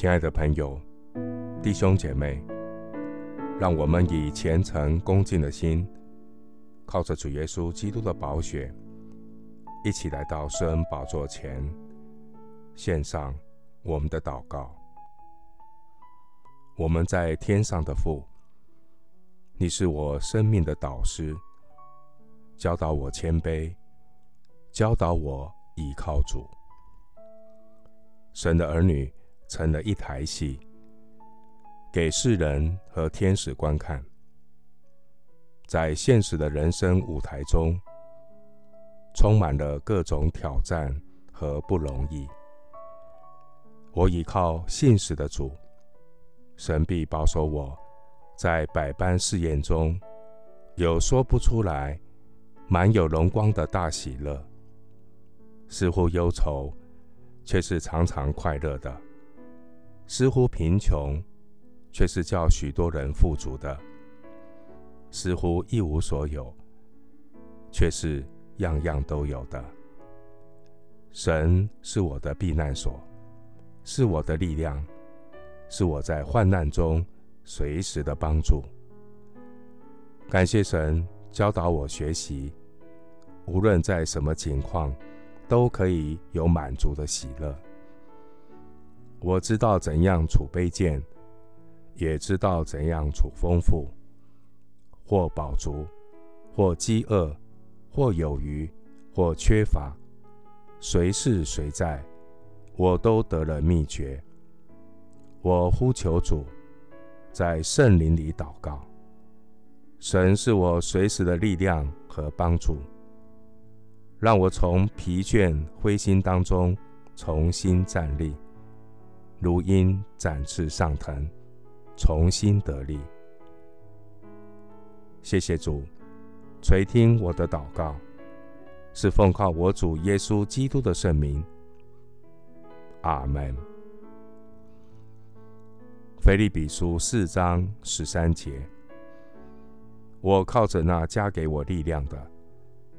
亲爱的朋友、弟兄姐妹，让我们以虔诚恭敬的心，靠着主耶稣基督的宝血，一起来到圣恩宝座前，献上我们的祷告。我们在天上的父，你是我生命的导师，教导我谦卑，教导我倚靠主。神的儿女成了一台戏，给世人和天使观看。在现实的人生舞台中，充满了各种挑战和不容易。我倚靠信实的主，神必保守我，在百般试验中，有说不出来、满有荣光的大喜乐，似乎忧愁。却是常常快乐的，似乎贫穷，却是叫许多人富足的；似乎一无所有，却是样样都有的。神是我的避难所，是我的力量，是我在患难中随时的帮助。感谢神教导我学习，无论在什么情况。都可以有满足的喜乐。我知道怎样处卑贱，也知道怎样处丰富，或饱足，或饥饿，或有余，或缺乏，随是随在，我都得了秘诀。我呼求主，在圣灵里祷告，神是我随时的力量和帮助。让我从疲倦灰心当中重新站立，如鹰展翅上腾，重新得力。谢谢主垂听我的祷告，是奉靠我主耶稣基督的圣名。阿门。腓立比书四章十三节，我靠着那加给我力量的。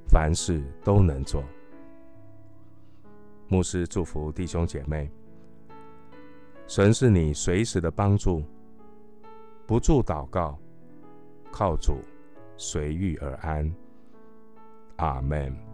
凡事都能做。牧师祝福弟兄姐妹，神是你随时的帮助，不住祷告，靠主随遇而安。阿门。